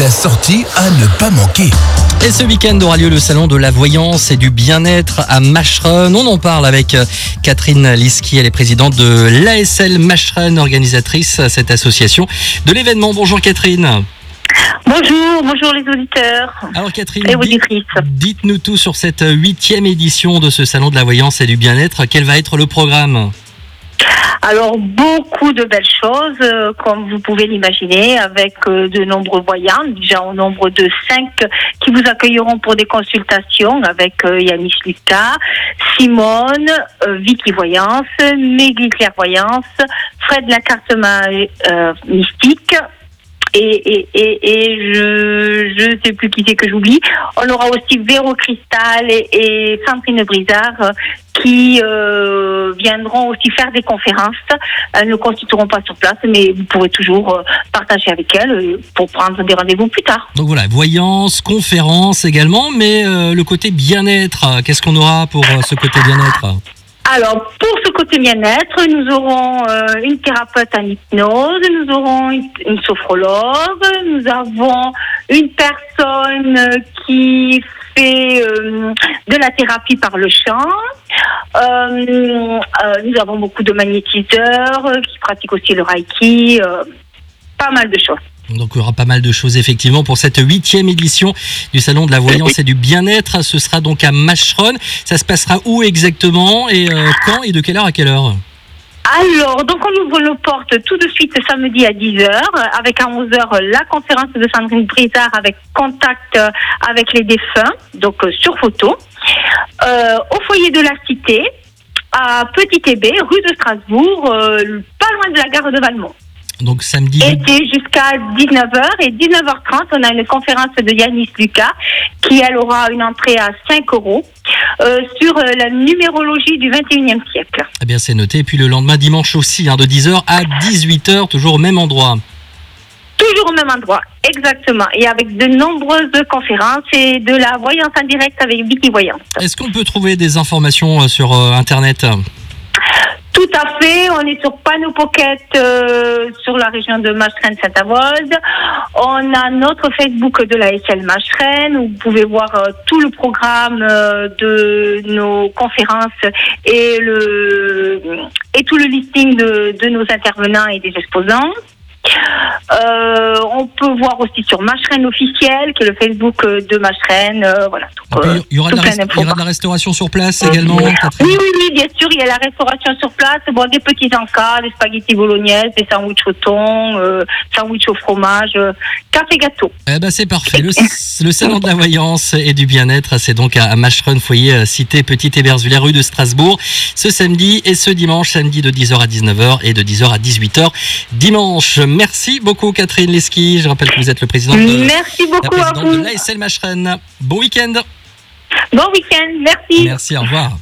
la sortie à ne pas manquer. Et ce week-end aura lieu le salon de la voyance et du bien-être à Mascherun. On en parle avec euh, Catherine Liski, elle est présidente de l'ASL Mascherun, organisatrice à cette association de l'événement. Bonjour Catherine. Bonjour, bonjour les auditeurs. Alors Catherine, dites-nous tout sur cette huitième édition de ce salon de la voyance et du bien-être. Quel va être le programme? Alors, beaucoup de belles choses, euh, comme vous pouvez l'imaginer, avec euh, de nombreux voyants, déjà au nombre de cinq qui vous accueilleront pour des consultations avec euh, Yanis Lucas, Simone, euh, Vicky Voyance, Meggy Clairvoyance, Fred Lacartema euh, Mystique. Et, et, et, et je je sais plus qui c'est que j'oublie. On aura aussi Véro Cristal et, Sandrine Brizard qui euh, viendront aussi faire des conférences. Elles ne constitueront pas sur place, mais vous pourrez toujours euh, partager avec elles euh, pour prendre des rendez-vous plus tard. Donc voilà, voyance, conférence également, mais euh, le côté bien-être, euh, qu'est-ce qu'on aura pour ce côté bien-être? Alors, pour ce côté bien-être, nous aurons euh, une thérapeute en hypnose, nous aurons une, sophrologue, nous avons une personne qui fait euh, de la thérapie par le chant. Euh, nous avons beaucoup de magnétiseurs qui pratiquent aussi le reiki, pas mal de choses. Donc il y aura pas mal de choses effectivement pour cette huitième édition du Salon de la Voyance et du Bien-être. Ce sera donc à Macheron. Ça se passera où exactement? Et euh, quand et de quelle heure à quelle heure? Alors, donc on ouvre nos portes tout de suite samedi à 10h, avec à 11h la conférence de Sandrine Brizard avec contact euh, avec les défunts, donc euh, sur photo, Euh, au foyer de la Cité, à Petit Hébé, rue de Strasbourg, euh, pas loin de la gare de Valmont. Donc samedi. C'est jusqu'à 19h et 19h30, on a une conférence de Yanis Lucas qui, elle, aura une entrée à 5 euros euh, sur euh, la numérologie du 21e siècle. Eh bien c'est noté. Et puis le lendemain dimanche aussi, hein, de 10h à 18h, toujours au même endroit. Toujours au même endroit, exactement. Et avec de nombreuses conférences et de la voyance en direct avec Vicky Voyance. Est-ce qu'on peut trouver des informations euh, sur euh, Internet? Tout à fait, on est sur Panneau Pocket euh, sur la région de Maschren Saint-Avold. On a notre Facebook de la SL Maschren où vous pouvez voir euh, tout le programme euh, de nos conférences et le et tout le listing de, de nos intervenants et des exposants. Euh, on peut voir aussi sur Maschren officiel, qui est le Facebook euh, de Maschren. euh, voilà. Donc, euh, Il y aura de la plein rest- il y d'infos. aura de la restauration sur place également. Oui, oui, oui, bien sûr, il y a la restauration sur place. Bon, des petits encas, des spaghettis bolognaises, des sandwichs au thon, euh, sandwich au fromage, café gâteau. Eh ben c'est parfait. Le, le salon de la voyance et du bien-être, c'est donc à, à Macheron, foyer cité Petite Hébergeville, rue de Strasbourg, ce samedi et ce dimanche, samedi de 10h à 19h et de 10h à 18h dimanche. Merci beaucoup Catherine Leski. Je rappelle que vous êtes le président de, Merci la beaucoup à présidente de vous. l'ASL Macheron. Bon week-end. Bon week-end, merci. Merci, au revoir.